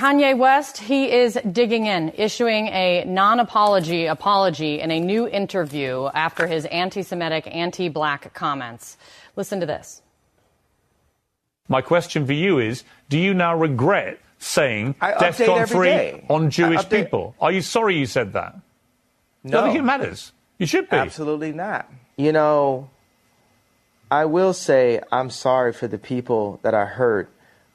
Kanye West, he is digging in, issuing a non apology apology in a new interview after his anti Semitic, anti black comments. Listen to this. My question for you is Do you now regret saying I update DEFCON 3 day. on Jewish people? Are you sorry you said that? No. I think it matters. You should be. Absolutely not. You know, I will say I'm sorry for the people that I hurt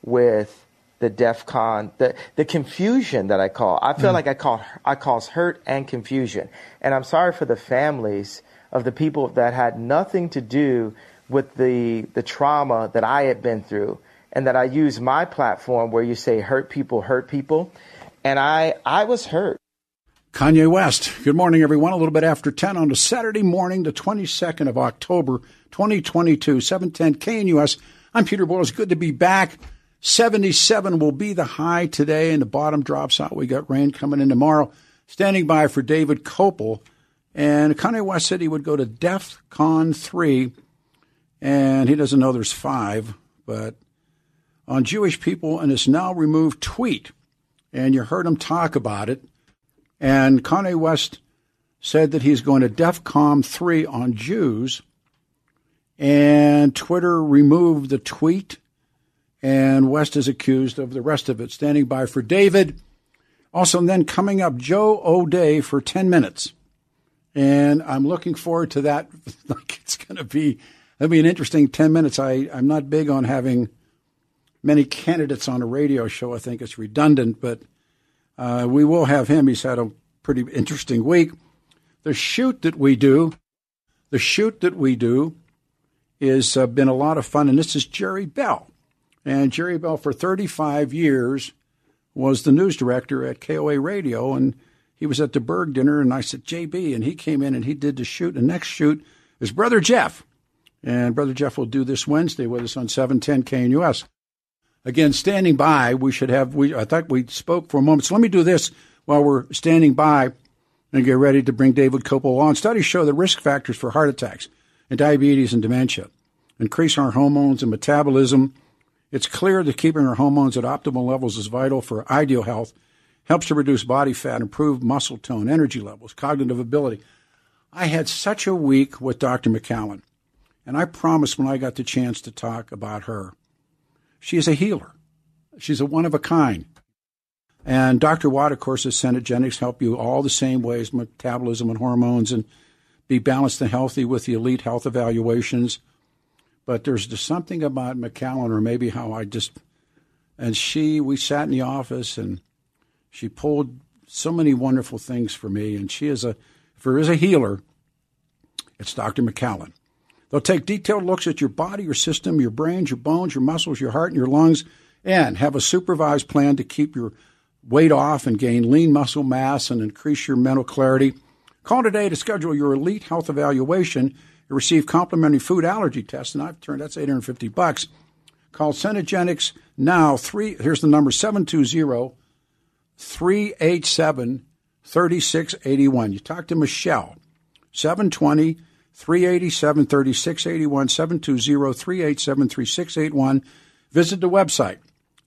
with the DEF CON, the, the confusion that I call. I feel mm. like I call I cause hurt and confusion. And I'm sorry for the families of the people that had nothing to do with the the trauma that I had been through and that I use my platform where you say hurt people hurt people. And I I was hurt. Kanye West. Good morning, everyone. A little bit after 10 on a Saturday morning, the 22nd of October, 2022, 710 KNUS. I'm Peter Boyles. It's good to be back. 77 will be the high today, and the bottom drops out. We got rain coming in tomorrow. Standing by for David Kopel. And Kanye West said he would go to DEF CON 3, and he doesn't know there's five, but on Jewish people and his now removed tweet. And you heard him talk about it. And Kanye West said that he's going to DEFCON 3 on Jews. And Twitter removed the tweet. And West is accused of the rest of it. Standing by for David. Also, and then coming up, Joe O'Day for 10 minutes. And I'm looking forward to that. like it's going to be, it'll be an interesting 10 minutes. I, I'm not big on having many candidates on a radio show. I think it's redundant, but uh, we will have him. He's had a pretty interesting week. The shoot that we do, the shoot that we do, is uh, been a lot of fun. And this is Jerry Bell, and Jerry Bell for 35 years was the news director at KOA Radio, and he was at the Berg dinner, and I said JB, and he came in and he did the shoot. And next shoot is Brother Jeff, and Brother Jeff will do this Wednesday with us on 710 KNUS again, standing by, we should have. We I thought we spoke for a moment. So let me do this while we're standing by and get ready to bring David Kopel on. Studies show the risk factors for heart attacks and diabetes and dementia increase our hormones and metabolism. It's clear that keeping our hormones at optimal levels is vital for ideal health. Helps to reduce body fat, improve muscle tone, energy levels, cognitive ability. I had such a week with Dr. McCallan, and I promised when I got the chance to talk about her she is a healer. She's a one of a kind. And Dr. Watt, of course, is Cenegenics, help you all the same ways, metabolism and hormones, and be balanced and healthy with the elite health evaluations. But there's just something about McCallan, or maybe how I just, and she, we sat in the office and she pulled so many wonderful things for me. And she is a, if there is a healer, it's Dr. McCallan. They'll take detailed looks at your body, your system, your brains, your bones, your muscles, your heart, and your lungs, and have a supervised plan to keep your weight off and gain lean muscle mass and increase your mental clarity. Call today to schedule your elite health evaluation and receive complimentary food allergy tests. And I've turned that's 850 bucks. Call Cenegenics now. Three here's the number 720 387 3681. You talk to Michelle. 720 387 3681 720 387 3681. Visit the website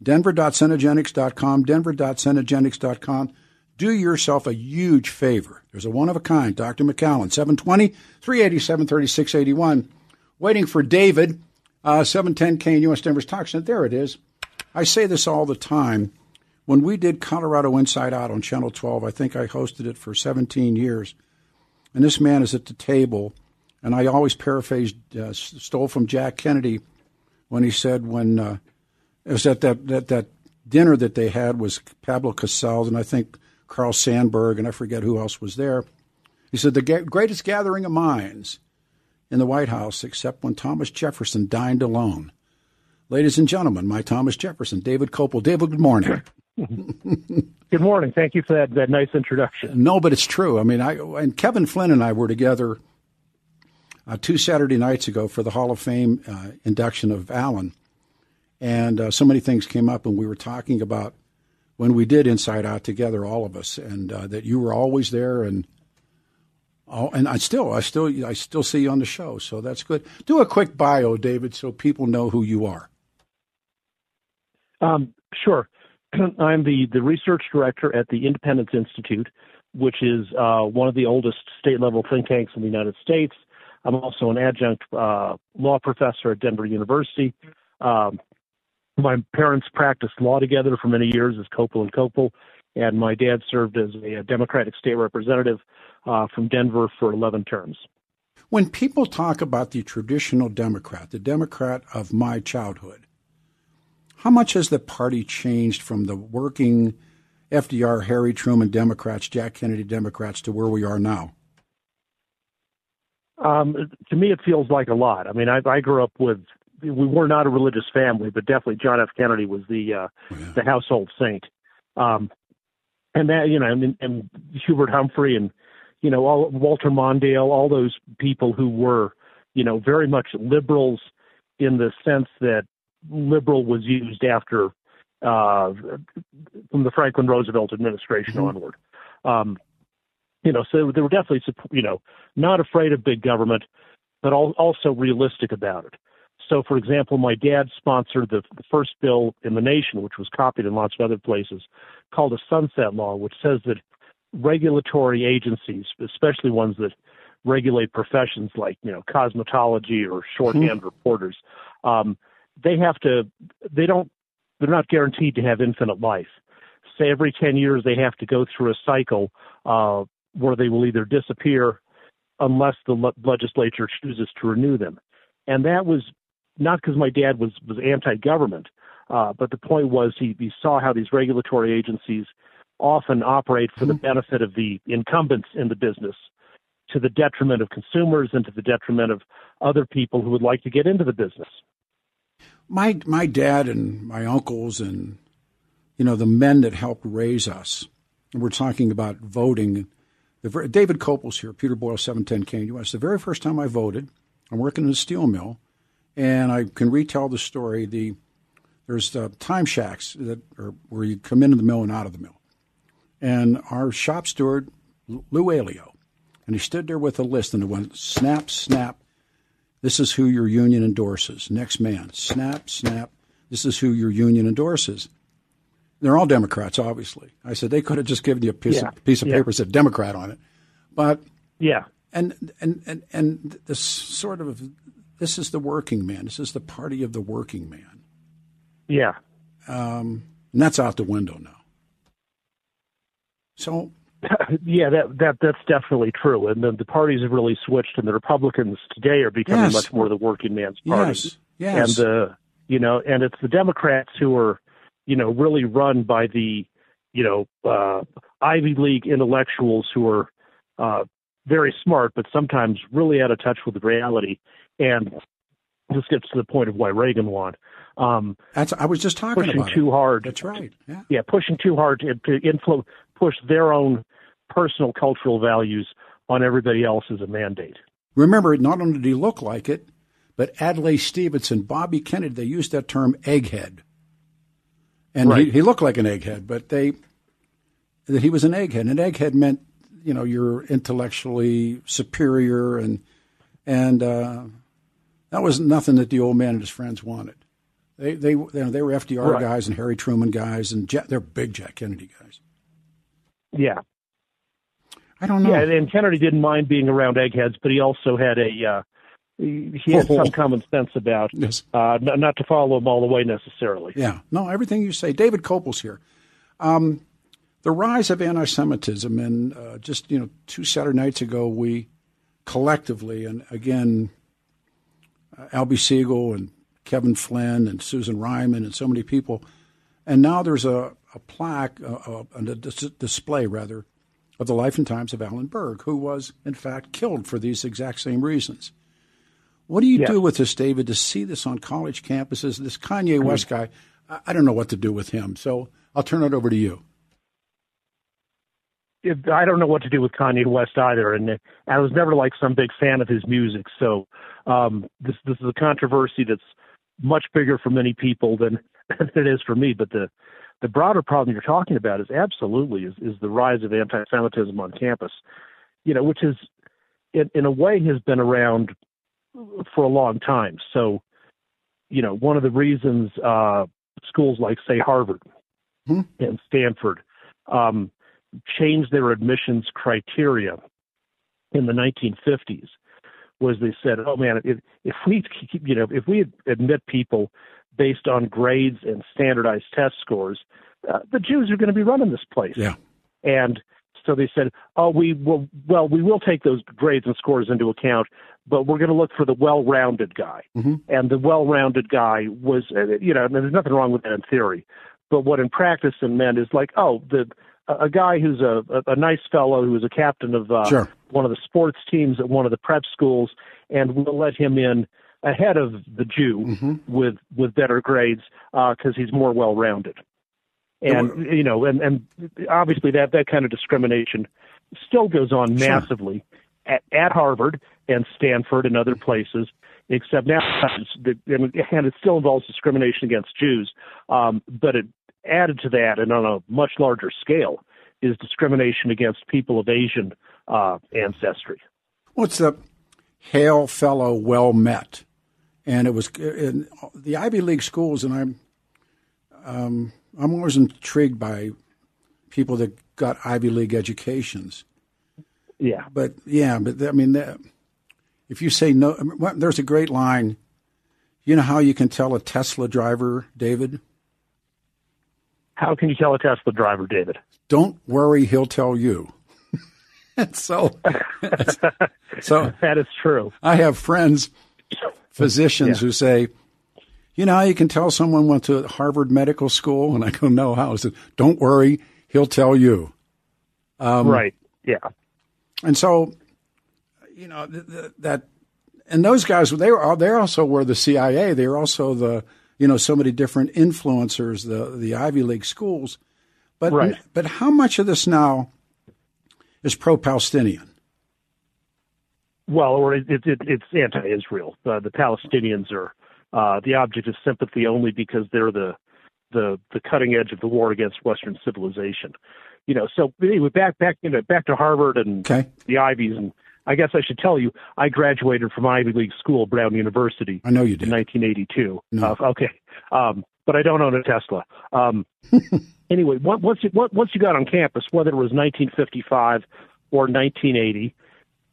denver.cenegenics.com, denver.cenegenics.com. Do yourself a huge favor. There's a one of a kind, Dr. McCallan, 720 387 3681. Waiting for David, uh, 710 KNUS Denver's Center. There it is. I say this all the time. When we did Colorado Inside Out on Channel 12, I think I hosted it for 17 years. And this man is at the table, and I always paraphrased, uh, stole from Jack Kennedy when he said, when uh, it was at that, that, that dinner that they had was Pablo Casals and I think Carl Sandburg, and I forget who else was there. He said, the ga- greatest gathering of minds in the White House, except when Thomas Jefferson dined alone. Ladies and gentlemen, my Thomas Jefferson, David Kopel. David, good morning. Good morning. Thank you for that, that nice introduction. No, but it's true. I mean, I and Kevin Flynn and I were together uh, two Saturday nights ago for the Hall of Fame uh, induction of Alan. and uh, so many things came up, and we were talking about when we did Inside Out together, all of us, and uh, that you were always there, and oh, and I still, I still, I still see you on the show, so that's good. Do a quick bio, David, so people know who you are. Um, sure. I'm the, the research director at the Independence Institute, which is uh, one of the oldest state level think tanks in the United States. I'm also an adjunct uh, law professor at Denver University. Um, my parents practiced law together for many years as Kopel and Kopel, and my dad served as a Democratic state representative uh, from Denver for 11 terms. When people talk about the traditional Democrat, the Democrat of my childhood, how much has the party changed from the working FDR, Harry Truman Democrats, Jack Kennedy Democrats to where we are now? Um, to me, it feels like a lot. I mean, I, I grew up with we were not a religious family, but definitely John F. Kennedy was the uh, yeah. the household saint. Um, and that you know, and, and Hubert Humphrey and you know all Walter Mondale, all those people who were you know very much liberals in the sense that liberal was used after uh, from the Franklin Roosevelt administration mm-hmm. onward. Um, you know, so they were definitely, you know, not afraid of big government, but also realistic about it. So, for example, my dad sponsored the, the first bill in the nation, which was copied in lots of other places, called a sunset law, which says that regulatory agencies, especially ones that regulate professions like you know cosmetology or shorthand mm-hmm. reporters, um, they have to they don't they're not guaranteed to have infinite life. Say every 10 years they have to go through a cycle uh, where they will either disappear unless the le- legislature chooses to renew them. And that was not because my dad was was anti-government, uh, but the point was he, he saw how these regulatory agencies often operate for the mm-hmm. benefit of the incumbents in the business to the detriment of consumers and to the detriment of other people who would like to get into the business my my dad and my uncles and you know the men that helped raise us. And we're talking about voting. The, David Kopel's here, Peter Boyles, 710 KNUS. The very first time I voted, I'm working in a steel mill, and I can retell the story. The there's the time shacks that are where you come into the mill and out of the mill, and our shop steward Lou Alio, and he stood there with a list, and it went snap, snap, this is who your union endorses. Next man. Snap, snap. This is who your union endorses. They're all Democrats, obviously. I said they could have just given you a piece yeah. of piece of yeah. paper that said Democrat on it, but yeah, and and and and this sort of this is the working man. This is the party of the working man. Yeah, um, and that's out the window now. So yeah, that that that's definitely true. And the, the parties have really switched, and the Republicans today are becoming yes. much more the working man's party. Yes. Yes. And the you know, and it's the Democrats who are, you know, really run by the, you know, uh, Ivy League intellectuals who are uh, very smart, but sometimes really out of touch with reality. And this gets to the point of why Reagan won. Um, That's I was just talking pushing about too it. hard. That's right. Yeah. yeah, pushing too hard to, to influence, push their own personal cultural values on everybody else as a mandate. Remember, not only did he look like it, but Adlai Stevenson, Bobby Kennedy, they used that term egghead. And right. he, he looked like an egghead, but they that he was an egghead. An egghead meant, you know, you're intellectually superior, and and uh, that was nothing that the old man and his friends wanted. They they you know, they were FDR right. guys and Harry Truman guys, and Jack, they're big Jack Kennedy guys. Yeah, I don't know. Yeah, and Kennedy didn't mind being around eggheads, but he also had a uh, he had some common sense about yes. uh, not, not, to follow them all the way necessarily. Yeah, no, everything you say. David Kopel's here. Um, the rise of anti-Semitism, and uh, just you know, two Saturday nights ago, we collectively, and again, Albie Siegel and Kevin Flynn and Susan Ryman and so many people, and now there's a, a plaque, uh, uh, a, a, a display rather, of the life and times of Alan Berg, who was, in fact, killed for these exact same reasons. What do you do with this, David, to see this on college campuses? This Kanye mm-hmm. West guy, I don't know what to do with him. So I'll turn it over to you. I don't know what to do with Kanye West either, and I was never like some big fan of his music. So um, this this is a controversy that's much bigger for many people than, than it is for me. But the the broader problem you're talking about is absolutely is, is the rise of anti-Semitism on campus. You know, which is in, in a way has been around for a long time. So, you know, one of the reasons uh, schools like say Harvard hmm. and Stanford um, changed their admissions criteria in the 1950s was they said, "Oh man, if, if we you know if we admit people based on grades and standardized test scores, uh, the Jews are going to be running this place." Yeah. And so they said, "Oh, we will. Well, we will take those grades and scores into account, but we're going to look for the well-rounded guy." Mm-hmm. And the well-rounded guy was, uh, you know, there's nothing wrong with that in theory, but what in practice it meant is like, oh, the a guy who's a, a, a nice fellow who was a captain of uh, sure. One of the sports teams at one of the prep schools, and we'll let him in ahead of the Jew mm-hmm. with with better grades because uh, he's more well rounded. And you know, and and obviously that that kind of discrimination still goes on massively sure. at, at Harvard and Stanford and other places. Except now, and it still involves discrimination against Jews, um, but it added to that, and on a much larger scale, is discrimination against people of Asian uh, ancestry. What's the hail fellow well met? And it was in the Ivy League schools, and I'm um, I'm always intrigued by people that got Ivy League educations. Yeah, but yeah, but I mean, if you say no, there's a great line. You know how you can tell a Tesla driver, David? How can you tell a Tesla driver, David? Don't worry, he'll tell you. so, so that is true. I have friends, physicians, yeah. who say, "You know, you can tell someone went to Harvard Medical School," and I go, "No, how?" I said, "Don't worry, he'll tell you." Um, right. Yeah. And so, you know, th- th- that, and those guys, they were, they also were the CIA. They were also the you know so many different influencers, the the Ivy League schools. But right. but how much of this now is pro-Palestinian? Well, or it, it, it's anti-Israel. Uh, the Palestinians are uh, the object of sympathy only because they're the the the cutting edge of the war against Western civilization. You know, so anyway, back back you know back to Harvard and okay. the Ivies and I guess I should tell you, I graduated from Ivy League school, Brown University. I know you did. In 1982. No. Uh, okay. Um, but I don't own a Tesla. Um, anyway, once you, once you got on campus, whether it was 1955 or 1980,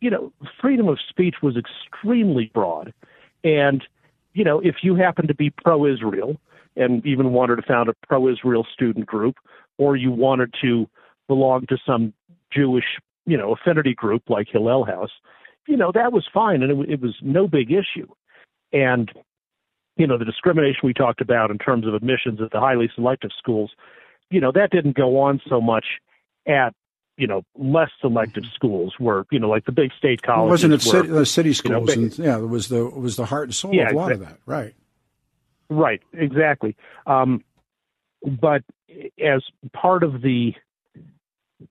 you know, freedom of speech was extremely broad. And, you know, if you happened to be pro Israel and even wanted to found a pro Israel student group, or you wanted to belong to some Jewish you know, affinity group like Hillel House, you know, that was fine and it, it was no big issue. And, you know, the discrimination we talked about in terms of admissions at the highly selective schools, you know, that didn't go on so much at you know less selective schools where you know like the big state colleges. wasn't it city, uh, city schools? You know, and, yeah, it was the it was the heart and soul yeah, of a lot exactly. of that, right? Right, exactly. Um, but as part of the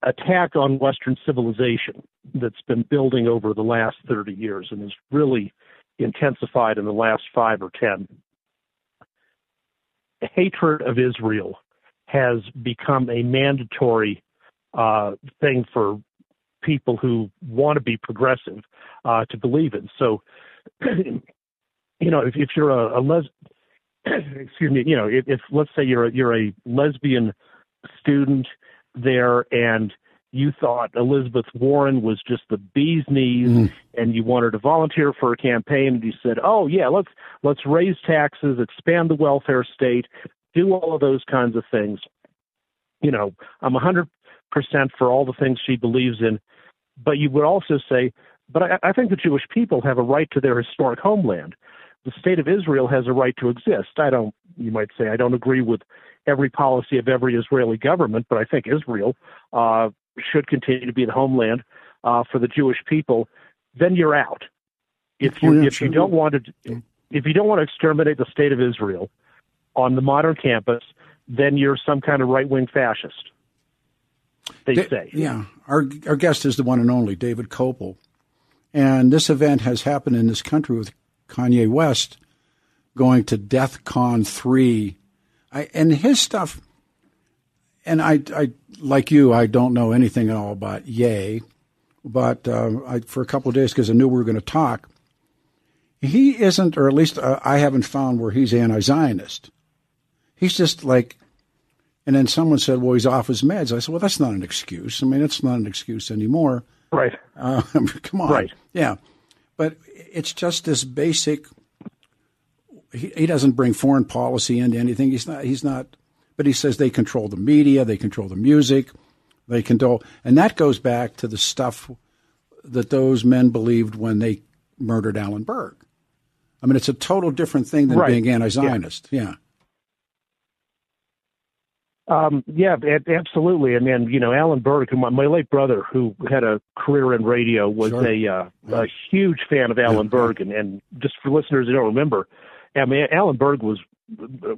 attack on Western civilization that's been building over the last 30 years and has really intensified in the last five or 10. Hatred of Israel has become a mandatory uh, thing for people who want to be progressive uh, to believe in. So, you know, if, if you're a, a les, excuse me, you know, if, if let's say you're a, you're a lesbian student there and you thought Elizabeth Warren was just the bee's knees mm. and you wanted to volunteer for a campaign and you said, "Oh yeah, let's let's raise taxes, expand the welfare state, do all of those kinds of things." You know, I'm 100% for all the things she believes in, but you would also say, "But I, I think the Jewish people have a right to their historic homeland. The state of Israel has a right to exist." I don't you might say I don't agree with every policy of every Israeli government, but I think Israel uh, should continue to be the homeland uh, for the Jewish people. Then you're out. If you oh, yeah, if sure. you don't want to if you don't want to exterminate the state of Israel on the modern campus, then you're some kind of right wing fascist. They Da- say. Yeah. Our, our guest is the one and only David Kopel. And this event has happened in this country with Kanye West going to DEF CON 3. I, and his stuff, and I, I, like you, I don't know anything at all about Ye, but uh, I, for a couple of days, because I knew we were going to talk, he isn't, or at least uh, I haven't found where he's anti Zionist. He's just like, and then someone said, well, he's off his meds. I said, well, that's not an excuse. I mean, it's not an excuse anymore. Right. Uh, come on. Right. Yeah. But it's just this basic. He, he doesn't bring foreign policy into anything. He's not. He's not. But he says they control the media, they control the music, they control, and that goes back to the stuff that those men believed when they murdered Alan Berg. I mean, it's a total different thing than Right. being anti-Zionist. Yeah. Um, yeah, absolutely. And then, you know, Alan Berg, who my, my late brother, who had a career in radio, was Sure. a uh, a huge fan of Alan Berg. And, and just for listeners who don't remember, I mean, Alan Berg was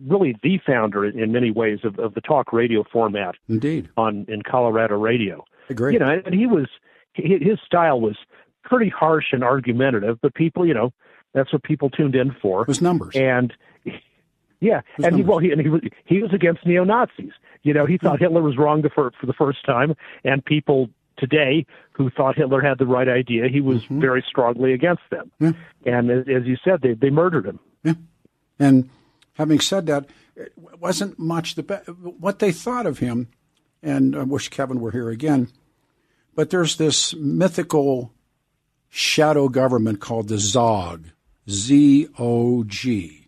really the founder in, many ways of, of the talk radio format Indeed. on in Colorado radio. Agree. You know, and he was hi- his style was pretty harsh and argumentative, but people, you know, that's what people tuned in for. It was numbers. And yeah, Who's and he, well, he, and he was he was against neo Nazis. You know, he thought Hitler was wrong the for, for the first time, and people today who thought Hitler had the right idea, he was Mm-hmm. very strongly against them. And as, as you said, they they murdered him. And having said that, it wasn't much the be- what they thought of him. And I wish Kevin were here again. But there's this mythical shadow government called the ZOG, Z O G,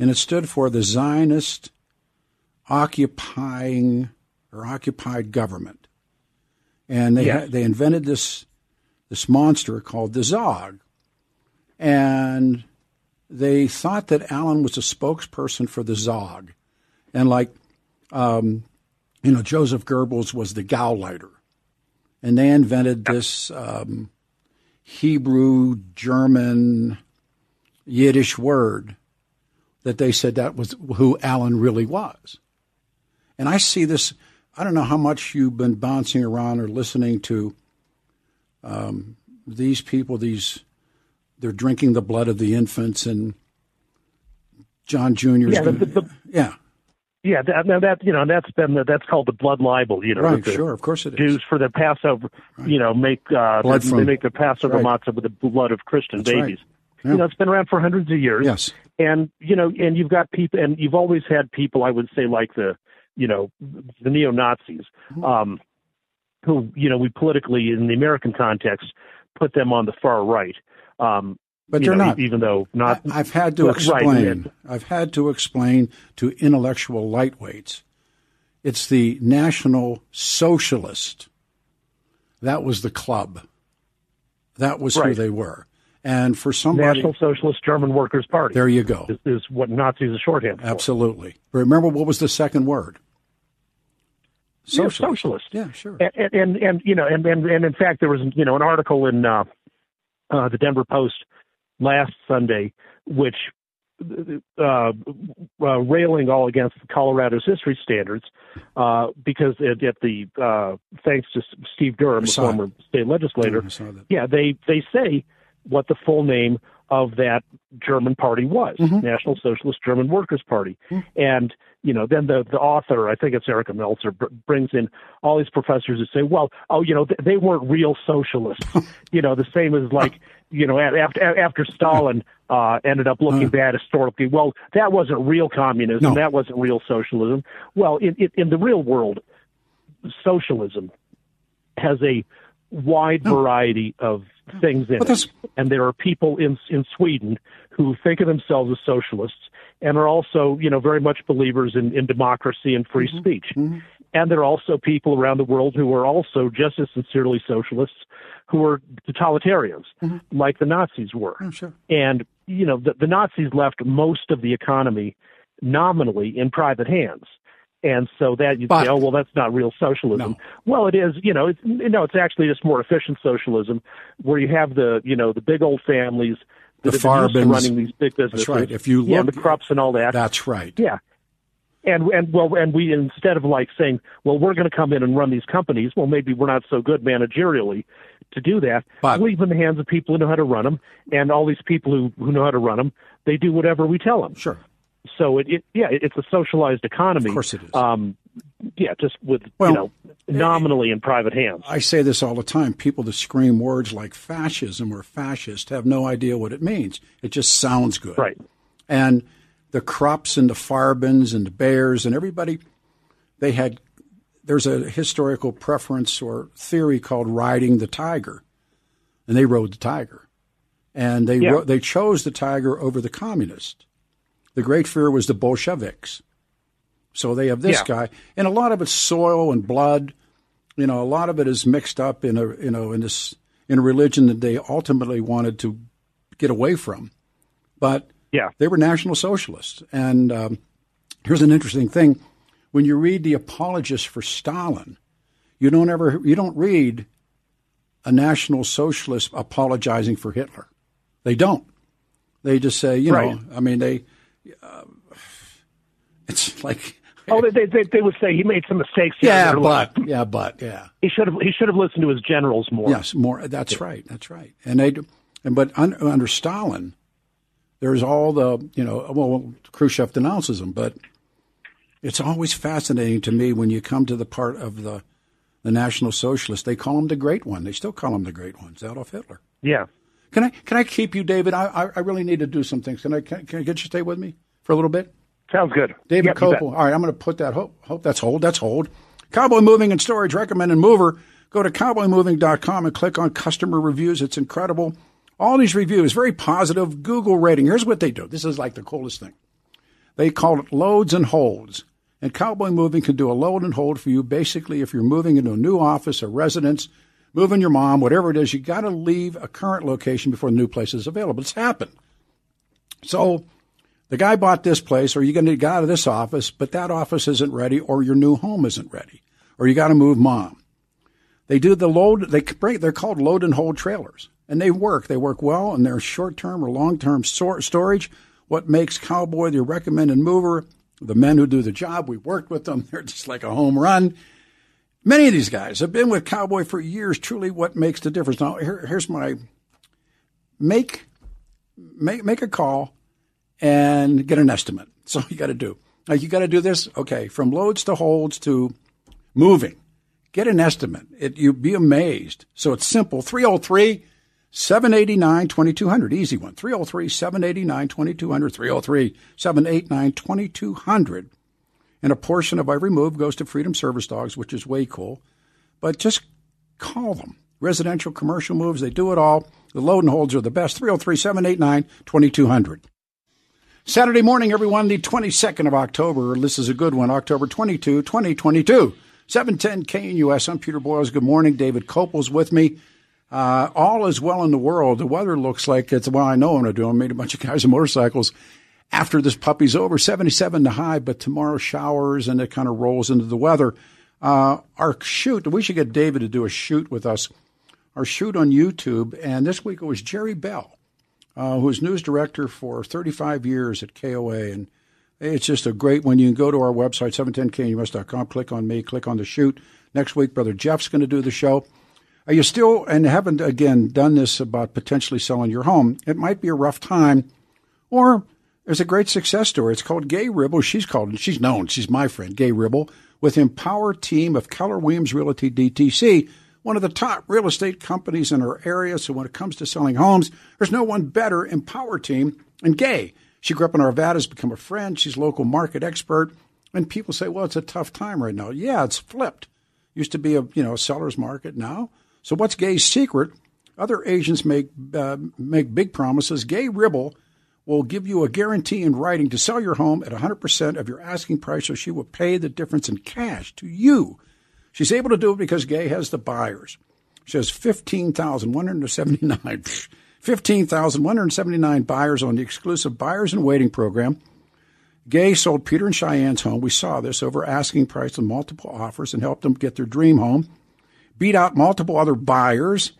and it stood for the Zionist occupying or occupied government. And they Yes. they invented this this monster called the Zog, and they thought that Alan was a spokesperson for the Zog, and like, um, you know, Joseph Goebbels was the Gauleiter, and they invented this um, Hebrew, German, Yiddish word that they said that was who Alan really was. And I see this. I don't know how much you've been bouncing around or listening to um, these people. These they're drinking the blood of the infants, and John Jr. Yeah, the- the- the- yeah, Yeah, that, now that you know that's been the, that's called the blood libel. You know, right, sure, of course it is. Jews for their Passover, you know, make uh, they, from- they make their Passover That's matzah with the blood of Christian That's right. Yeah. You know, it's been around for hundreds of years. Yes. and you know, and you've got people, and you've always had people. I would say like the, you know, the neo Nazis, Mm-hmm. um, who you know we politically in the American context put them on the far right. Um, But you they're know, not. even though not. I, have had to explain. and- I've had to explain to intellectual lightweights. It's the National Socialist. That was the club. That was who they were. And for somebody, National Socialist German Workers Party. there you go. is, is what Nazis is shorthand for. Absolutely. Remember what was the second word? Yeah, Socialist. socialist. Yeah, sure. And, and and you know, and, and and in fact, there was you know an article in uh, uh, the Denver Post last Sunday, which uh, uh, railing all against Colorado's history standards uh, because at, at the uh, thanks to Steve Durham, former state legislator, Yeah, I saw that. yeah, they they say what the full name of that German party was, Mm-hmm. National Socialist German Workers Party, and you know then the the author, I think it's Erica Meltzer, br- brings in all these professors who say, well, oh, you know, th- they weren't real socialists, you know, the same as like you know after after Stalin uh, ended up looking bad historically. Well, that wasn't real communism, No. that wasn't real socialism. Well, in in, in the real world, socialism has a wide variety of things in it. And there are people in in Sweden who think of themselves as socialists and are also, you know, very much believers in, in democracy and free mm-hmm. speech. Mm-hmm. And there are also people around the world who are also just as sincerely socialists who are totalitarians, mm-hmm. like the Nazis were. Oh, sure. And, you know, the, the Nazis left most of the economy nominally in private hands. And so that you But- say, oh well, that's not real socialism. No. Well, it is. You know, it's no, it's actually just more efficient socialism, where you have the you know the big old families that The have been used to Farbens. running these big businesses. That's right. If you yeah, look, the Krupps and all that. That's right. yeah, And and well, and we instead of like saying, well, we're going to come in and run these companies. Well, maybe we're not so good managerially to do that. But- leave them in the hands of people who know how to run them, and all these people who who know how to run them, they do whatever we tell them. Sure. So it, it yeah, it's a socialized economy. Of course it is. Um, yeah, just with Well, you know nominally in private hands. I say this all the time. People that scream words like fascism or fascist have no idea what it means. It just sounds good. Right. And the Krupps and the Farbens and the Bayers and everybody, they had, there's a historical preference or theory called riding the tiger. And they rode the tiger. And they, Yeah. ro- they chose the tiger over the communist. The great fear was the Bolsheviks. So they have this Yeah. guy, and a lot of it's soil and blood. You know, a lot of it is mixed up in a you know in this in a religion that they ultimately wanted to get away from. But Yeah. they were National Socialists. And um, here's an interesting thing: when you read the apologists for Stalin, you don't ever you don't read a National Socialist apologizing for Hitler. They don't. They just say, you Right. know, I mean, they. It's like. Oh, they, they they would say he made some mistakes. Yeah, but yeah, but yeah. he should have he should have listened to his generals more. Yes, more. That's right. That's right. And they, and but under, under Stalin, there's all the you know. Well, Khrushchev denounces him, but it's always fascinating to me when you come to the part of the the National Socialists. They call him the Great One. They still call him the Great One, Adolf Hitler. Yeah. Can I can I keep you, David? I I, I really need to do some things. Can I can, can I get you to stay with me for a little bit? Sounds good. David Yep. Kopel. All right, I'm going to put that. Hope, hope that's hold. That's hold. Cowboy Moving and Storage recommended mover. Go to cowboymoving.com and click on customer reviews. It's incredible. All these reviews, very positive. Google rating. Here's what they do. This is like the coolest thing. They call it loads and holds. And Cowboy Moving can do a load and hold for you. Basically, if you're moving into a new office, a residence, moving your mom, whatever it is, you got to leave a current location before the new place is available. It's happened. So the guy bought this place, or you're going to get out of this office, but that office isn't ready, or your new home isn't ready, or you got to move mom. They do the load. They break. They're called load and hold trailers, and they work. They work well, and they're short term or long term storage. What makes Cowboy the recommended mover? The men who do the job. We worked with them. They're just like a home run. Many of these guys have been with Cowboy for years. Truly, what makes the difference? Now, here, here's my make make make a call and get an estimate. So you got to do. Like you got to do this. Okay, from loads to holds to moving. Get an estimate. It, you'd be amazed. So it's simple. 303 789 2200. Easy one. 303 789 2200. 303 789 2200. And a portion of every move goes to Freedom Service Dogs, which is way cool. But just call them. Residential, commercial moves, they do it all. The load and holds are the best. 303 789 2200. Saturday morning, everyone, the 22nd of October. This is a good one, October 22, 2022. 710 KNUS. I'm Peter Boyles. Good morning. David Kopel's with me. Uh, all is well in the world. The weather looks like it's, well, I know I'm going to do. I made a bunch of guys on motorcycles after this puppy's over. 77 to high, but tomorrow showers and it kind of rolls into the weather. Uh, our shoot, we should get David to do a shoot with us. Our shoot on YouTube, and this week it was Jerry Bell uh, news director for 35 years at KOA. And it's just a great one. You can go to our website, 710knus.com, click on me, click on the shoot. Next week, Brother Jeff's going to do the show. Are you still, and haven't again done this about potentially selling your home? It might be a rough time, or there's a great success story. It's called Gaye Ribble. She's called, and she's known, she's my friend, Gaye Ribble, with Empower Team of Keller Williams Realty DTC one of the top real estate companies in our area. So when it comes to selling homes, there's no one better. Empower Team and Gaye. She grew up in Arvada, has become a friend. She's local market expert. And people say, well, it's a tough time right now. Yeah, it's flipped. Used to be a you know seller's market now. So what's Gaye's secret? Other agents make uh, make big promises. Gaye Ribble will give you a guarantee in writing to sell your home at 100% of your asking price, so she will pay the difference in cash to you. She's able to do it because Gaye has the buyers. She has 15,179 15,179 buyers on the exclusive Buyers and Waiting program. Gaye sold Peter and Cheyenne's home. We saw this over asking price and multiple offers and helped them get their dream home. Beat out multiple other buyers.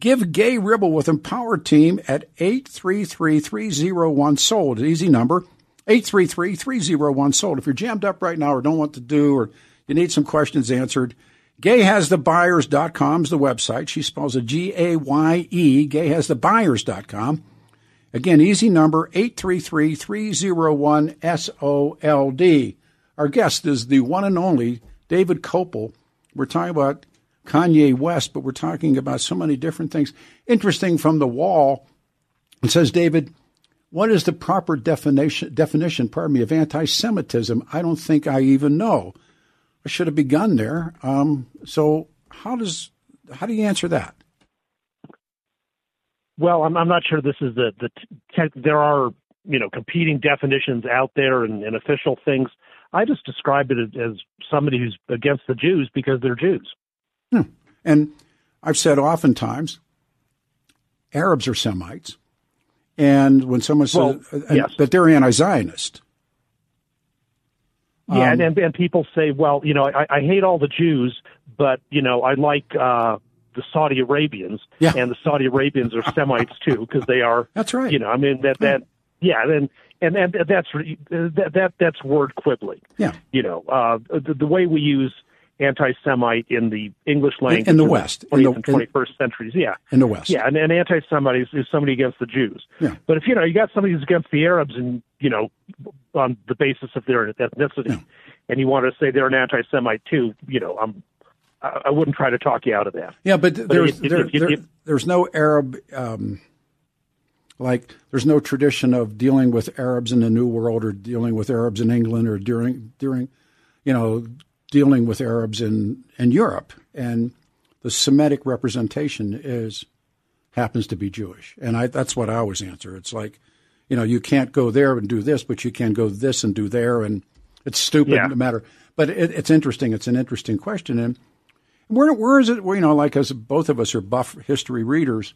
Give Gaye Ribble with Empower Team at 833-301 sold. Easy number. 833 301 SOLD. If you're jammed up right now or don't want to do or you need some questions answered, gayehasthebuyers.com is the website. She spells it G A Y E, gayehasthebuyers.com. Again, easy number 833 301 SOLD. Our guest is the one and only David Kopel. We're talking about Kanye West, but we're talking about so many different things. Interesting from the wall, it says, David, what is the proper definition, definition pardon me, of anti Semitism? I don't think I even know. I should have begun there. Um, so, how, does, how do you answer that? Well, I'm, I'm not sure this is the, the te- there are you know competing definitions out there and, and official things. I just describe it as, as somebody who's against the Jews because they're Jews. Hmm. And I've said oftentimes, Arabs are Semites, and when someone says Well, yes. that they're anti-Zionist, Yeah, Um, and, and and people say, well, you know, I, I hate all the Jews, but you know, I like uh, the Saudi Arabians, Yeah. and the Saudi Arabians are Semites too because they are. That's right. You know, I mean that that yeah, then and and that's re- that that that's word quibbling. yeah, You know, uh, the, the way we use anti-Semite in the English language in the West, in 20th the- and twenty first centuries, yeah, in the West. yeah, and, and anti-Semite is, is somebody against the Jews. Yeah. But if you know you got somebody who's against the Arabs, and you know, on the basis of their ethnicity, Yeah. and you want to say they're an anti-Semite too, you know, I'm, I, I wouldn't try to talk you out of that. Yeah, but there's if- if- there, if- there- there's no Arab um, like there's no tradition of dealing with Arabs in the New World or dealing with Arabs in England or during during you know dealing with Arabs in in Europe and the Semitic representation is happens to be Jewish and I that's what I always answer. It's like you know you can't go there and do this, but you can go this and do there, and it's stupid Yeah. no matter. But it, it's interesting. It's an interesting question and. Where where is it? You know, like as both of us are buff history readers,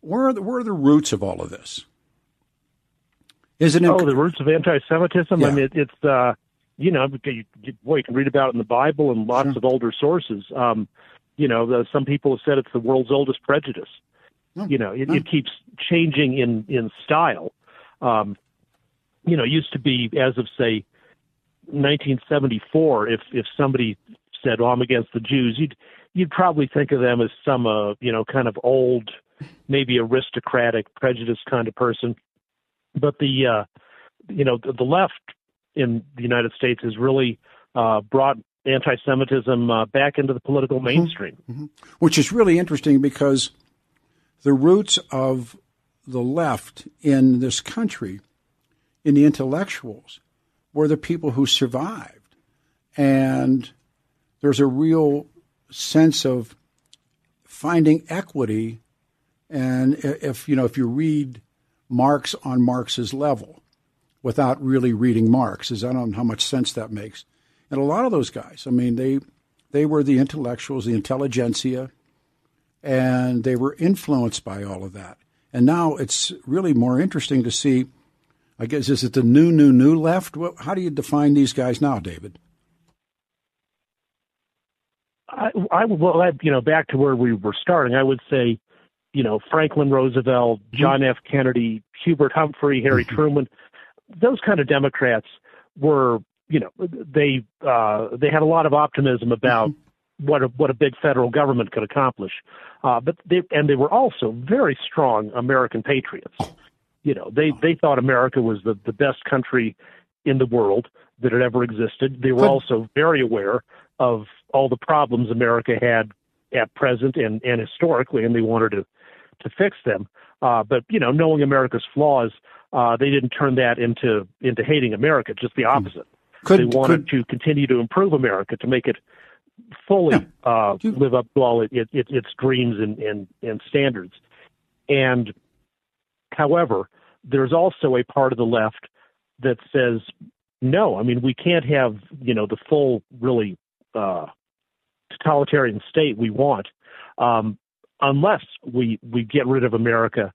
where are the where are the roots of all of this? Is it? In, Oh, the roots of anti-Semitism. Yeah. I mean, it, it's uh, you know, you, you, boy, you can read about it in the Bible and lots of older sources. Um, you know, the, some people have said it's the world's oldest prejudice. Hmm. You know, it, it keeps changing in in style. Um, you know, it used to be as of say 1974. If if somebody said, "Oh, I'm against the Jews," you'd you'd probably think of them as some uh, you know, kind of old, maybe aristocratic, prejudiced kind of person. But the uh, you know, the, the left in the United States has really uh, brought anti-Semitism uh, back into the political mainstream. which is really interesting because the roots of the left in this country, in the intellectuals, were the people who survived, and there's a real sense of finding equity. And if you know, if you read Marx on Marx's level, without really reading Marx, is I don't know how much sense that makes. And a lot of those guys, I mean, they they were the intellectuals, the intelligentsia, and they were influenced by all of that. And now it's really more interesting to see. I guess is it the new, new, new left? What, how do you define these guys now, David? I, I well, I, you know, back to where we were starting, I would say, you know, Franklin Roosevelt, John F. Kennedy, Hubert Humphrey, Harry Truman, those kind of Democrats were, you know, they uh, they had a lot of optimism about what a, what a big federal government could accomplish, uh, but they and they were also very strong American patriots. You know, they they thought America was the the best country in the world that had ever existed. They were But- also very aware of all the problems America had at present and, and historically, and they wanted to to fix them. Uh, but you know, knowing America's flaws, uh, they didn't turn that into into hating America. Just the opposite. Could- they wanted could- to continue to improve America to make it fully uh, live up to all it, it, it, its dreams and, and, and standards. And however, there's also a part of the left that says no. I mean, we can't have you know the full really uh, totalitarian state we want um, unless we we get rid of America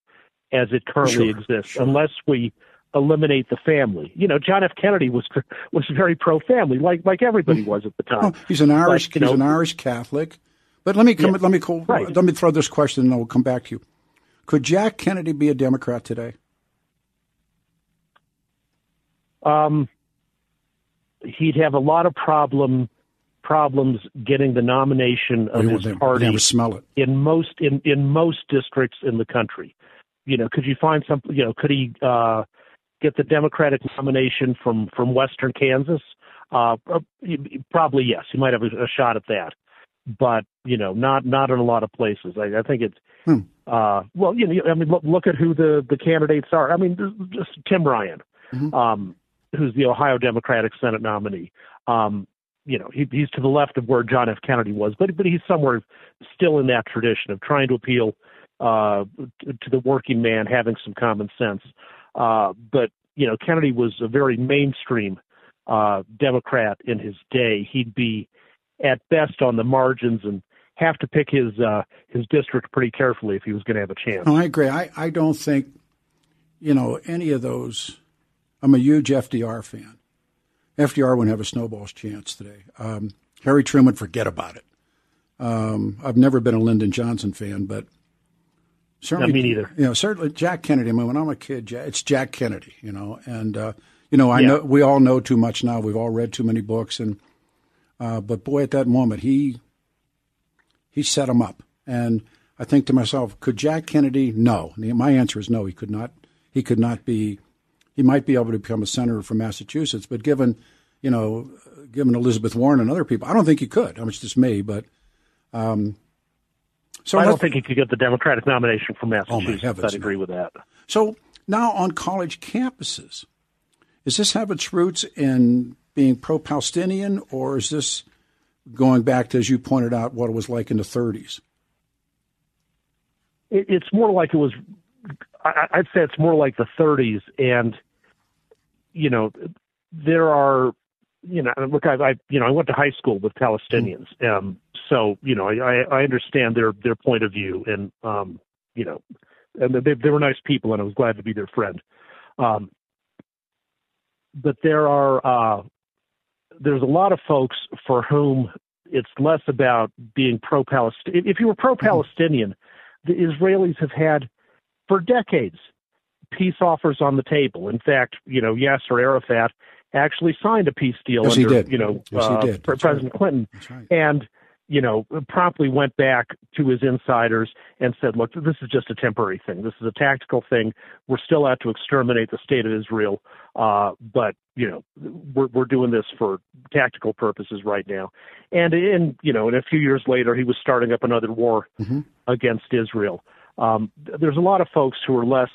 as it currently Sure, exists. sure. Unless we eliminate the family. You know, John F. Kennedy was was very pro family, like like everybody was at the time. Oh, he's an Irish. But, he's know, an Irish Catholic. But let me come. Yeah, let me call, right. let me throw this question, and we'll come back to you. Could Jack Kennedy be a Democrat today? um, he'd have a lot of problem problems getting the nomination of his party never smell it. in most in in most districts in the country. You know, could you find some? You know, could he uh, get the Democratic nomination from from Western Kansas? Uh, probably yes. He might have a, a shot at that, but you know, not not in a lot of places. I, I think it's Hmm. uh, well, you know, I mean, look, look at who the the candidates are. I mean, just Tim Ryan, Mhm. um, who's the Ohio Democratic Senate nominee. Um, you know, he, he's to the left of where John F. Kennedy was, but but he's somewhere still in that tradition of trying to appeal uh, to, the working man, having some common sense. Uh, but you know, Kennedy was a very mainstream uh, Democrat in his day. He'd be at best on the margins and have to pick his uh, his district pretty carefully if he was going to have a chance. No, I agree. I, I don't think, you know, any of those. I'm a huge FDR fan. FDR wouldn't have a snowball's chance today. Um, Harry Truman, forget about it. Um, I've never been a Lyndon Johnson fan, but certainly, Not me neither. You know, certainly Jack Kennedy. I mean, when I'm a kid, it's Jack Kennedy. You know, and uh, you know, I Yeah. know we all know too much now. We've all read too many books, and uh, but boy, at that moment, he he set him up. And I think to myself, could Jack Kennedy? No. My answer is no. He could not. He could not be. He might be able to become a senator from Massachusetts, but given, you know, given Elizabeth Warren and other people, I don't think he could. I mean, it's just me, but. Um, so I don't think he could get the Democratic nomination from Oh, Massachusetts. heavens, I'd agree with that. So now on college campuses, does this have its roots in being pro-Palestinian, or is this going back to, as you pointed out, what it was like in the 30s? It's more like it was. I'd say it's more like the 30s, and you know, there are. You know, look, I, I you know, I went to high school with Palestinians, um, so you know, I, I understand their their point of view, and um, you know, and they they were nice people, and I was glad to be their friend. Um, but there are uh, there's a lot of folks for whom it's less about being pro-Palestinian. If you were pro-Palestinian, the Israelis have had for decades peace offers on the table. In fact, you know, Yasser Arafat actually signed a peace deal Yes, he under, did. you know, Yes, uh, did. Pre- That's right. President Clinton, right. and you know, promptly went back to his insiders and said, "Look, this is just a temporary thing. This is a tactical thing. We're still out to exterminate the state of Israel, uh, but you know, we're we're doing this for tactical purposes right now." And in you know, and a few years later, he was starting up another war Mm-hmm. against Israel. Um, there's a lot of folks who are less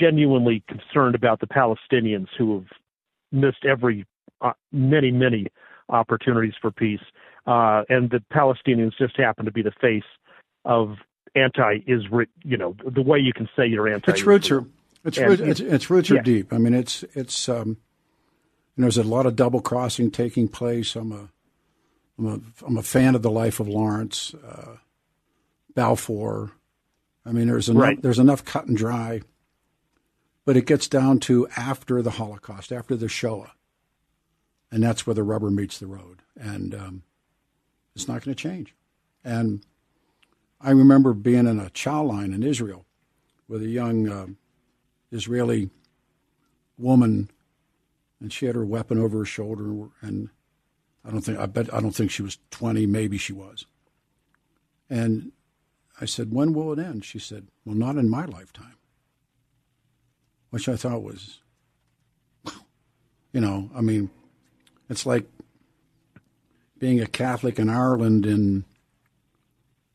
genuinely concerned about the Palestinians who have missed every uh, many many opportunities for peace, uh, and the Palestinians just happen to be the face of anti-Israel. You know, the way you can say you're anti. Its roots are its, And- roots, its, its roots are Yeah. deep. I mean, it's it's um, there's a lot of double crossing taking place. I'm a I'm a I'm a fan of the life of Lawrence, uh, Balfour. I mean, there's enough Right. there's enough cut and dry, but it gets down to after the Holocaust, after the Shoah, and that's where the rubber meets the road, and um, it's not going to change. And I remember being in a chow line in Israel with a young uh, Israeli woman, and she had her weapon over her shoulder, and I don't think I bet I don't think she was twenty, maybe she was. And I said, "When will it end?" She said, "Well, not in my lifetime," which I thought was, you know, I mean, it's like being a Catholic in Ireland in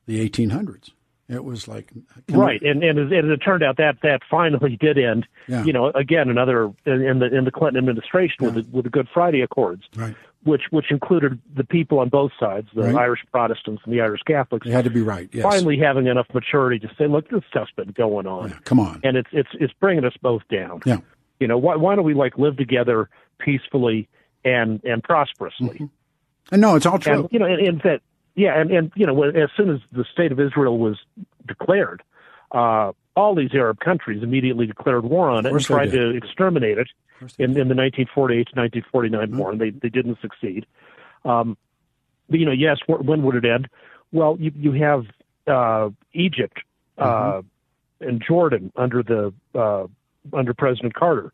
the 1800s. It was like Right, and and as, and it turned out that that finally did end. Yeah. You know, again, another in, in the in the Clinton administration with the, with the Good Friday Accords, Right. which which included the people on both sides, the Right. Irish Protestants and the Irish Catholics, They had to be right. Yes. finally having enough maturity to say, look, this stuff's been going on, Yeah, come on. and it's it's it's bringing us both down. Yeah. You know, why why don't we like live together peacefully and and prosperously? Mm-hmm. And no, it's all true. And you know, and, and that yeah, and and you know, as soon as the state of Israel was declared, uh, all these Arab countries immediately declared war on it and tried to exterminate it in, in the 1948 to 1949 Mm-hmm. war, and they they didn't succeed. Um, but you know, yes, wh- when would it end? Well, you you have uh, Egypt uh, Mm-hmm. and Jordan under the uh, under President Carter.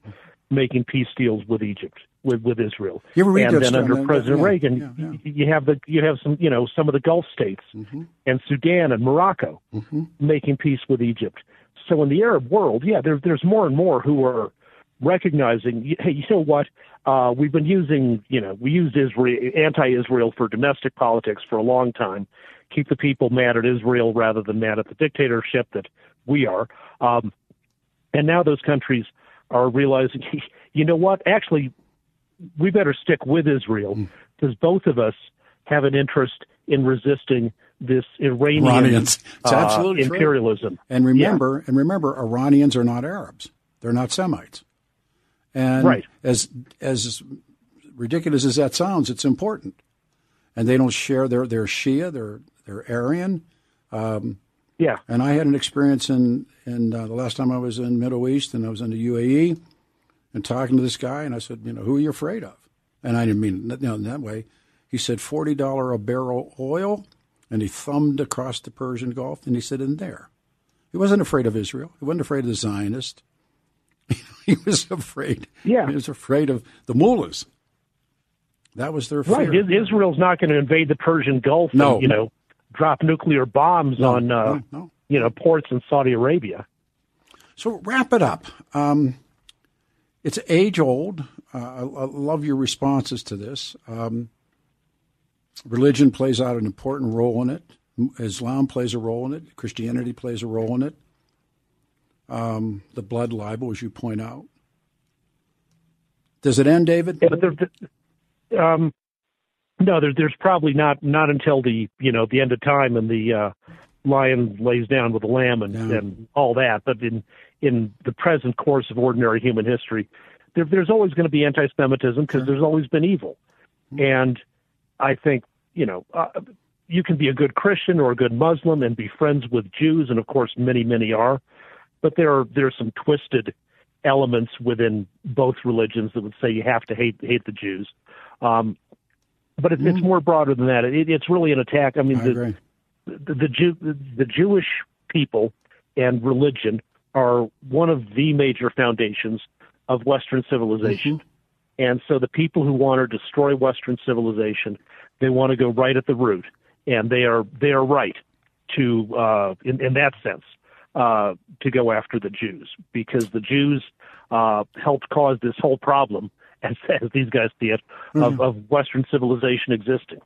making peace deals with Egypt, with with Israel. You ever read and then under President yeah, Reagan, yeah, yeah. you have the you have some you know some of the Gulf states Mm-hmm. and Sudan and Morocco making peace with Egypt. So in the Arab world, yeah, there's there's more and more who are recognizing. Hey, you know what? Uh, we've been using you know we used Israel anti-Israel for domestic politics for a long time. Keep the people mad at Israel rather than mad at the dictatorship that we are. Um, and now those countries are realizing, you know what? Actually, we better stick with Israel because both of us have an interest in resisting this Iranian uh, absolutely true. imperialism. And remember, and remember, Iranians are not Arabs; they're not Semites. And Right. as as ridiculous as that sounds, it's important. And they don't share. They're they're Shia. They're they're Aryan. Yeah, And I had an experience in in uh, the last time I was in Middle East, and I was in the UAE, and talking to this guy, and I said, you know, who are you afraid of? And I didn't mean it, you know, in that way. He said forty dollar a barrel oil, and he thumbed across the Persian Gulf, and he said, in there. He wasn't afraid of Israel. He wasn't afraid of the Zionists. he was afraid. Yeah. he was afraid of the mullahs. That was their fear. right. Israel's not going to invade the Persian Gulf. No. and, you know, drop nuclear bombs No, on uh, no, no. you know ports in Saudi Arabia. So wrap it up. Um, it's age old. Uh, I, I love your responses to this. Um, religion plays out an important role in it. Islam plays a role in it. Christianity plays a role in it. Um, the blood libel, as you point out. Does it end, David? Yeah, there, um, no, there, there's probably not not until the you know the end of time and the uh, lion lays down with the lamb and, Yeah. and all that. But in in the present course of ordinary human history, there, there's always going to be anti-Semitism because there's always been evil, and I think you know. Uh, you can be a good Christian or a good Muslim and be friends with Jews, and of course, many, many are. But there are there are some twisted elements within both religions that would say you have to hate hate the Jews. Um, but it's, it's more broader than that. It, it's really an attack. I mean, I the, the the, Jew, the Jewish people and religion are one of the major foundations of Western civilization. And so the people who want to destroy Western civilization, they want to go right at the root, and they are they are right to uh, in, in that sense uh, to go after the Jews because the Jews uh, helped cause this whole problem, as, as these guys see it, of, of Western civilization existing.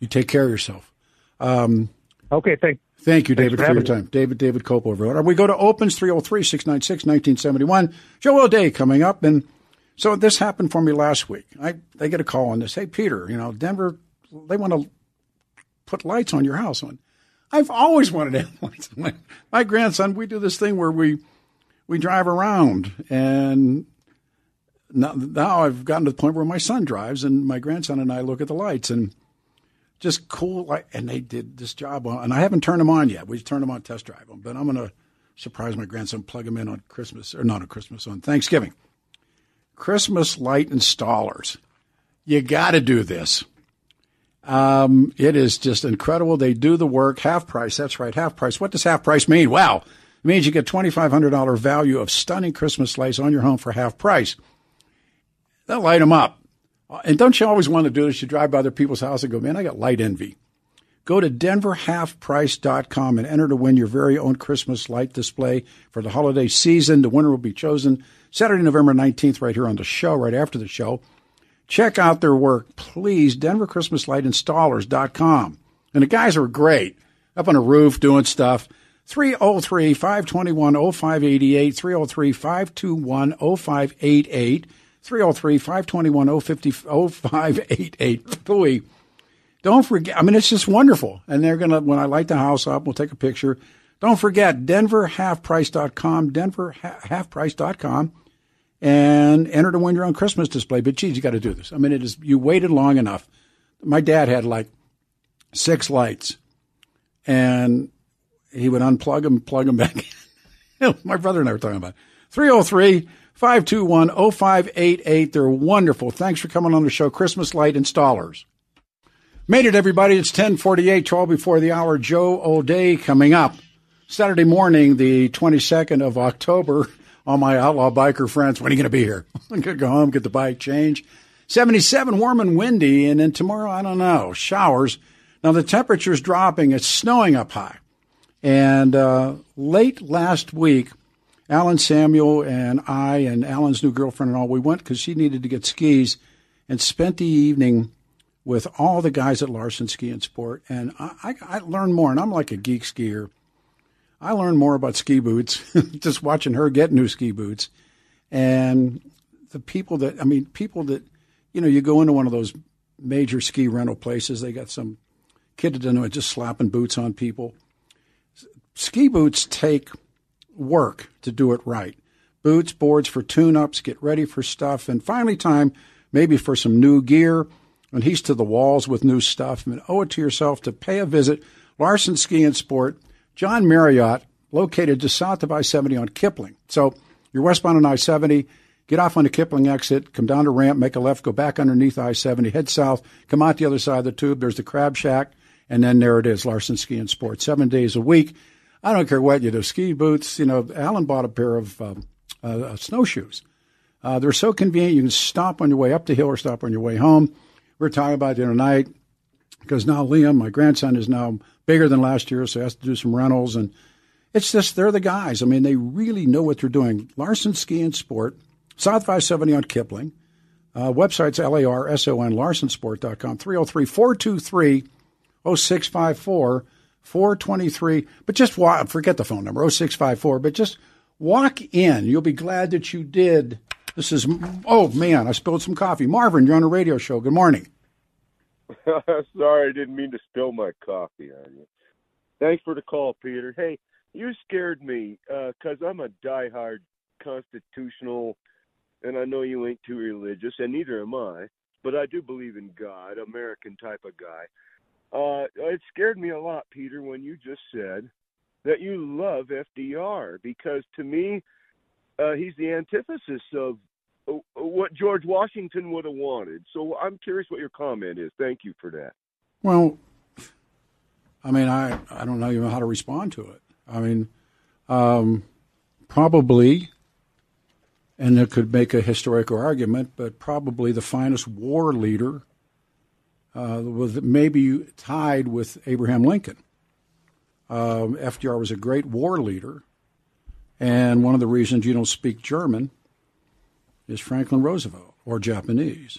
You take care of yourself. Um, Okay, thank Thank you, David, for for, your me. time. David, David Kopel over. We go to Opens 303 696 1971. Joe O'Day coming up. And so this happened for me last week. I They get a call on this. Hey, Peter, you know, Denver, they want to put lights on your house. on. I've always wanted to have lights. My, my grandson, we do this thing where we we drive around, and now, now I've gotten to the point where my son drives, and my grandson and I look at the lights, and just cool. Like, and they did this job on, and I haven't turned them on yet. We turned them on, test drive them, but I'm going to surprise my grandson, plug them in on Christmas, or not on Christmas, on Thanksgiving. Christmas light installers. You got to do this. Um, it is just incredible. They do the work, half price. That's right, half price. What does half price mean? Wow. it means you get $2,500 value of stunning Christmas lights on your home for half price. They'll light them up. Uh, and don't you always want to do this? You drive by other people's house and go, man, I got light envy. Go to denverhalfprice.com and enter to win your very own Christmas light display for the holiday season. The winner will be chosen Saturday, November 19th, right here on the show, right after the show. Check out their work, please. DenverChristmasLightInstallers.com. And the guys are great up on a roof doing stuff. 303 521 0588, 303 521 0588, 303 521 0588. Boy, don't forget. I mean, it's just wonderful. And they're going to, when I light the house up, we'll take a picture. Don't forget, denverhalfprice.com, denverhalfprice.com, and enter to win your own Christmas display. But geez, you got to do this. I mean, it is, you waited long enough. My dad had like six lights, and he would unplug them, plug them back in. My brother and I were talking about it. 303 521 0588. They're wonderful. Thanks for coming on the show. Christmas Light Installers. Made it, everybody. It's 1048, 12 before the hour. Joe O'Day coming up. Saturday morning, the 22nd of October. all my outlaw biker friends, when are you going to be here? I'm going to go home, get the bike changed. 77, warm and windy, and then tomorrow, I don't know, showers. Now the temperature's dropping. It's snowing up high. And uh, late last week, Alan Samuel and I and Alan's new girlfriend and all, we went because she needed to get skis and spent the evening with all the guys at Larson Ski and Sport. And I, I, I learned more, and I'm like a geek skier. I learned more about ski boots just watching her get new ski boots. And the people that, I mean, people that, you know, you go into one of those major ski rental places, they got some kid that doesn't know it, just slapping boots on people. Ski boots take work to do it right. Boots, boards for tune ups, get ready for stuff, and finally, time maybe for some new gear. And he's to the walls with new stuff. And owe it to yourself to pay a visit. Larson Ski and Sport, John Marriott, located just south of I 70 on Kipling. So you're westbound on I 70, get off on the Kipling exit, come down to ramp, make a left, go back underneath I 70, head south, come out the other side of the tube. There's the Crab Shack, and then there it is, Larson Ski and Sport, seven days a week. I don't care what you do. Ski boots, you know, Alan bought a pair of um, uh, snowshoes. Uh, they're so convenient. You can stop on your way up the hill or stop on your way home. We are talking about the other night because now Liam, my grandson, is now bigger than last year, so he has to do some rentals. And it's just, they're the guys. I mean, they really know what they're doing. Larson Ski and Sport, South 570 on Kipling. Uh, website's L-A-R-S-O-N, larsonsport.com, 303 423 But just walk, forget the phone number, 0654, but just walk in. You'll be glad that you did. This is, oh man, I spilled some coffee. Marvin, you're on a radio show. Good morning. Sorry, I didn't mean to spill my coffee on you. Thanks for the call, Peter. Hey, you scared me because uh, I'm a diehard constitutional, and I know you ain't too religious, and neither am I, but I do believe in God, American type of guy. Uh, it scared me a lot, Peter, when you just said that you love FDR because to me, uh, he's the antithesis of uh, what George Washington would have wanted. So I'm curious what your comment is. Thank you for that. Well, I mean, I, I don't know even how to respond to it. I mean, um, probably, and it could make a historical argument, but probably the finest war leader uh, was maybe tied with Abraham Lincoln. Um, FDR was a great war leader, and one of the reasons you don't speak German is Franklin Roosevelt or Japanese.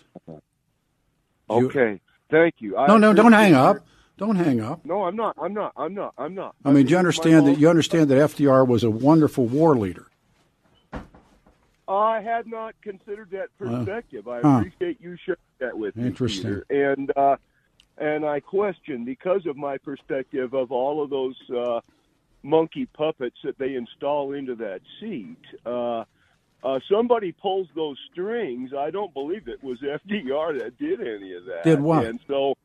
Okay, you, thank you. I no, no, don't hang up. Don't hang up. No, I'm not. I'm not. I'm not. I'm not. I mean, do you understand that? You understand that FDR was a wonderful war leader. I had not considered that perspective. I huh. appreciate you sharing that with Interesting. me, Interesting. And uh, and I question because of my perspective of all of those uh, monkey puppets that they install into that seat. Uh, uh, somebody pulls those strings. I don't believe it was FDR that did any of that. Did what? And so,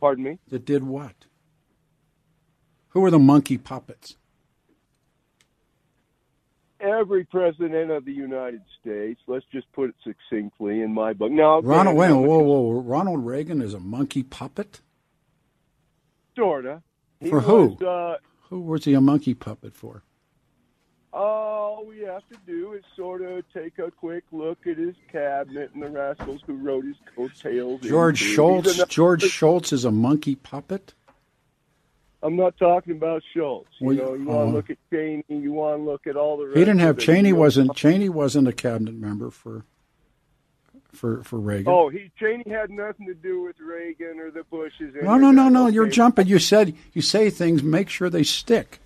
pardon me. That did what? Who are the monkey puppets? Every president of the United States. Let's just put it succinctly in my book. Now, Ronald, wait, whoa, whoa, Ronald Reagan is a monkey puppet. Sorta. He for who? Was, uh, who was he a monkey puppet for? All we have to do is sort of take a quick look at his cabinet and the rascals who wrote his coattails. George Shultz. George Shultz is a monkey puppet. I'm not talking about Schultz. You well, know, you want to uh, look at Cheney. You want to look at all the. he didn't have Cheney. wasn't Cheney wasn't a cabinet member for for for Reagan. Oh, he Cheney had nothing to do with Reagan or the Bushes. No, no, no, no. You're jumping. You said you say things. Make sure they stick.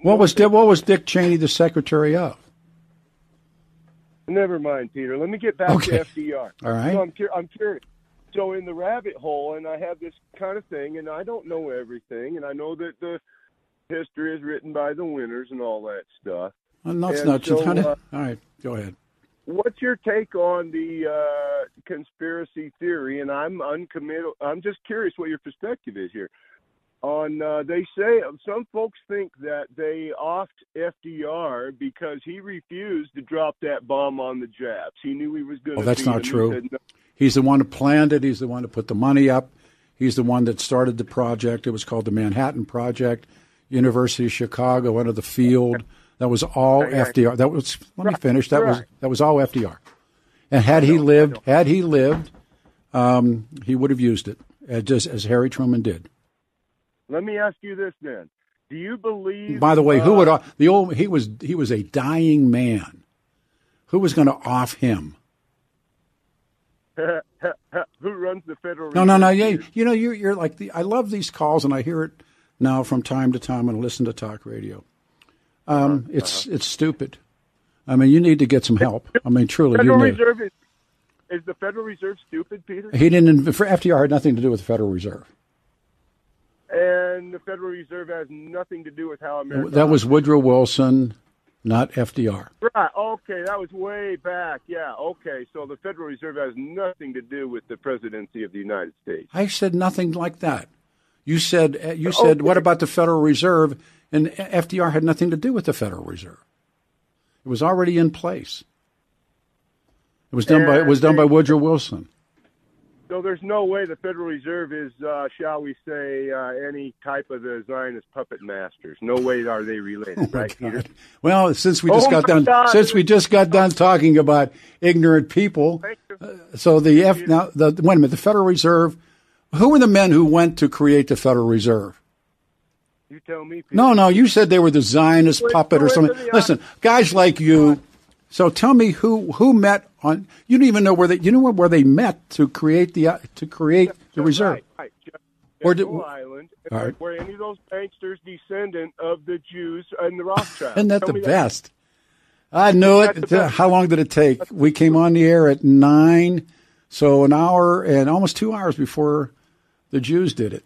What was Dick, what was Dick Cheney the secretary of? Never mind, Peter. Let me get back okay. to FDR. All right. So I'm, I'm curious so in the rabbit hole, and I have this kind of thing, and I don't know everything, and I know that the history is written by the winners and all that stuff. That's and not so, uh, all right. Go ahead. What's your take on the uh, conspiracy theory? And I'm uncommitted. I'm just curious what your perspective is here. On uh, they say some folks think that they offed FDR because he refused to drop that bomb on the Japs. He knew he was going to. Oh, that's not true. Said, no. He's the one who planned it. He's the one who put the money up. He's the one that started the project. It was called the Manhattan Project. University of Chicago under the field. That was all. FDR. That was let me finish. That was that was all FDR. And had he lived, had he lived, um, he would have used it uh, just as Harry Truman did. Let me ask you this then: Do you believe? By the way, who uh, would off- the old he was he was a dying man. Who was going to off him? who runs the Federal? No, no, no. Yeah, you know, you're you're like the. I love these calls, and I hear it now from time to time and listen to talk radio. Um, it's it's stupid. I mean, you need to get some help. I mean, truly, you Federal need. Reserve is, is the Federal Reserve stupid, Peter? He didn't. For FDR had nothing to do with the Federal Reserve. And the Federal Reserve has nothing to do with how America. That was Woodrow Wilson, not FDR. Right. Okay, that was way back. Yeah. Okay. So the Federal Reserve has nothing to do with the presidency of the United States. I said nothing like that. You said uh, you said what about the Federal Reserve? And FDR had nothing to do with the Federal Reserve. It was already in place. It was done by it was done by Woodrow Wilson. So there's no way the Federal Reserve is, uh, shall we say, uh, any type of the Zionist puppet masters. No way are they related, right, Peter? Well, since we just Oh got done God. since we just got done talking about ignorant people, uh, so the F now the wait a minute the Federal Reserve. Who were the men who went to create the Federal Reserve? You tell me. Peter. No, no, you said they were the Zionist Wait, puppet or something. Listen, guys like you. So tell me who who met on. You don't even know where they. You know where they met to create the uh, to create the reserve. Right, right. Where did- Island, right. where any of those banksters descendant of the Jews and the Rothschilds. Isn't that Tell the best? I knew it. How long did it take? We came on the air at nine, so an hour and almost two hours before the Jews did it.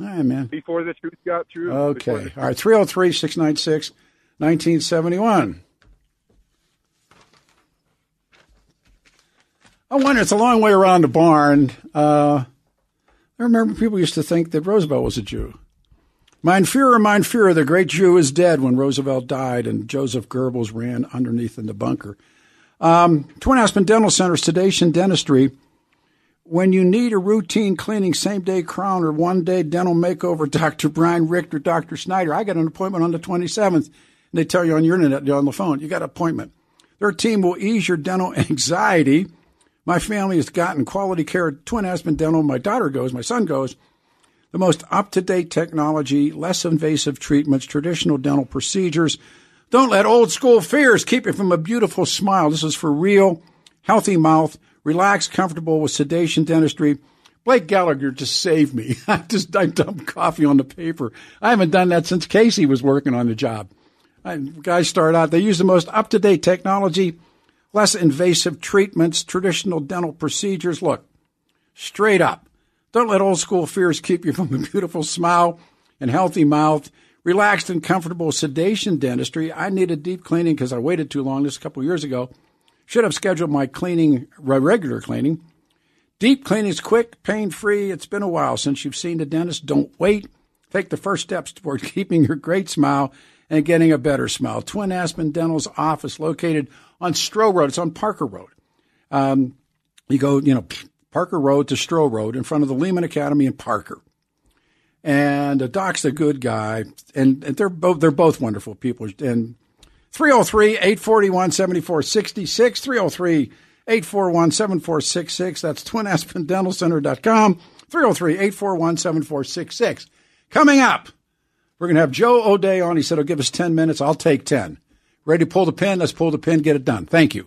All right, man. Before the truth got through. Okay. All right. 303 696 1971. I wonder, it's a long way around the barn. Uh, I remember people used to think that Roosevelt was a Jew. Mein Führer, mein Führer, the great Jew is dead when Roosevelt died and Joseph Goebbels ran underneath in the bunker. Um, Twin Aspen Dental Center, sedation dentistry. When you need a routine cleaning, same day crown, or one day dental makeover, Dr. Brian Richter, Dr. Snyder. I got an appointment on the 27th, and they tell you on your internet, on the phone, you got an appointment. Their team will ease your dental anxiety. My family has gotten quality care at Twin Aspen Dental. My daughter goes, my son goes. The most up to date technology, less invasive treatments, traditional dental procedures. Don't let old school fears keep you from a beautiful smile. This is for real, healthy mouth, relaxed, comfortable with sedation dentistry. Blake Gallagher just saved me. I just I dumped coffee on the paper. I haven't done that since Casey was working on the job. I, guys start out. They use the most up to date technology, less invasive treatments, traditional dental procedures. Look, straight up. Don't let old school fears keep you from a beautiful smile and healthy mouth. Relaxed and comfortable sedation dentistry. I needed deep cleaning because I waited too long this a couple years ago. Should have scheduled my cleaning, regular cleaning. Deep cleaning is quick, pain free. It's been a while since you've seen the dentist. Don't wait. Take the first steps toward keeping your great smile and getting a better smile. Twin Aspen Dental's office located on Stroh Road. It's on Parker Road. Um, you go, you know, Parker Road to Stroh Road in front of the Leman Academy in Parker. And uh, Doc's a good guy, and, and they're both they're both wonderful people. And 303-841-7466, 303-841-7466. That's twinaspendentalcenter.com, 303-841-7466. Coming up, we're going to have Joe O'Day on. He said he'll give us 10 minutes. I'll take 10. Ready to pull the pin? Let's pull the pin, get it done. Thank you.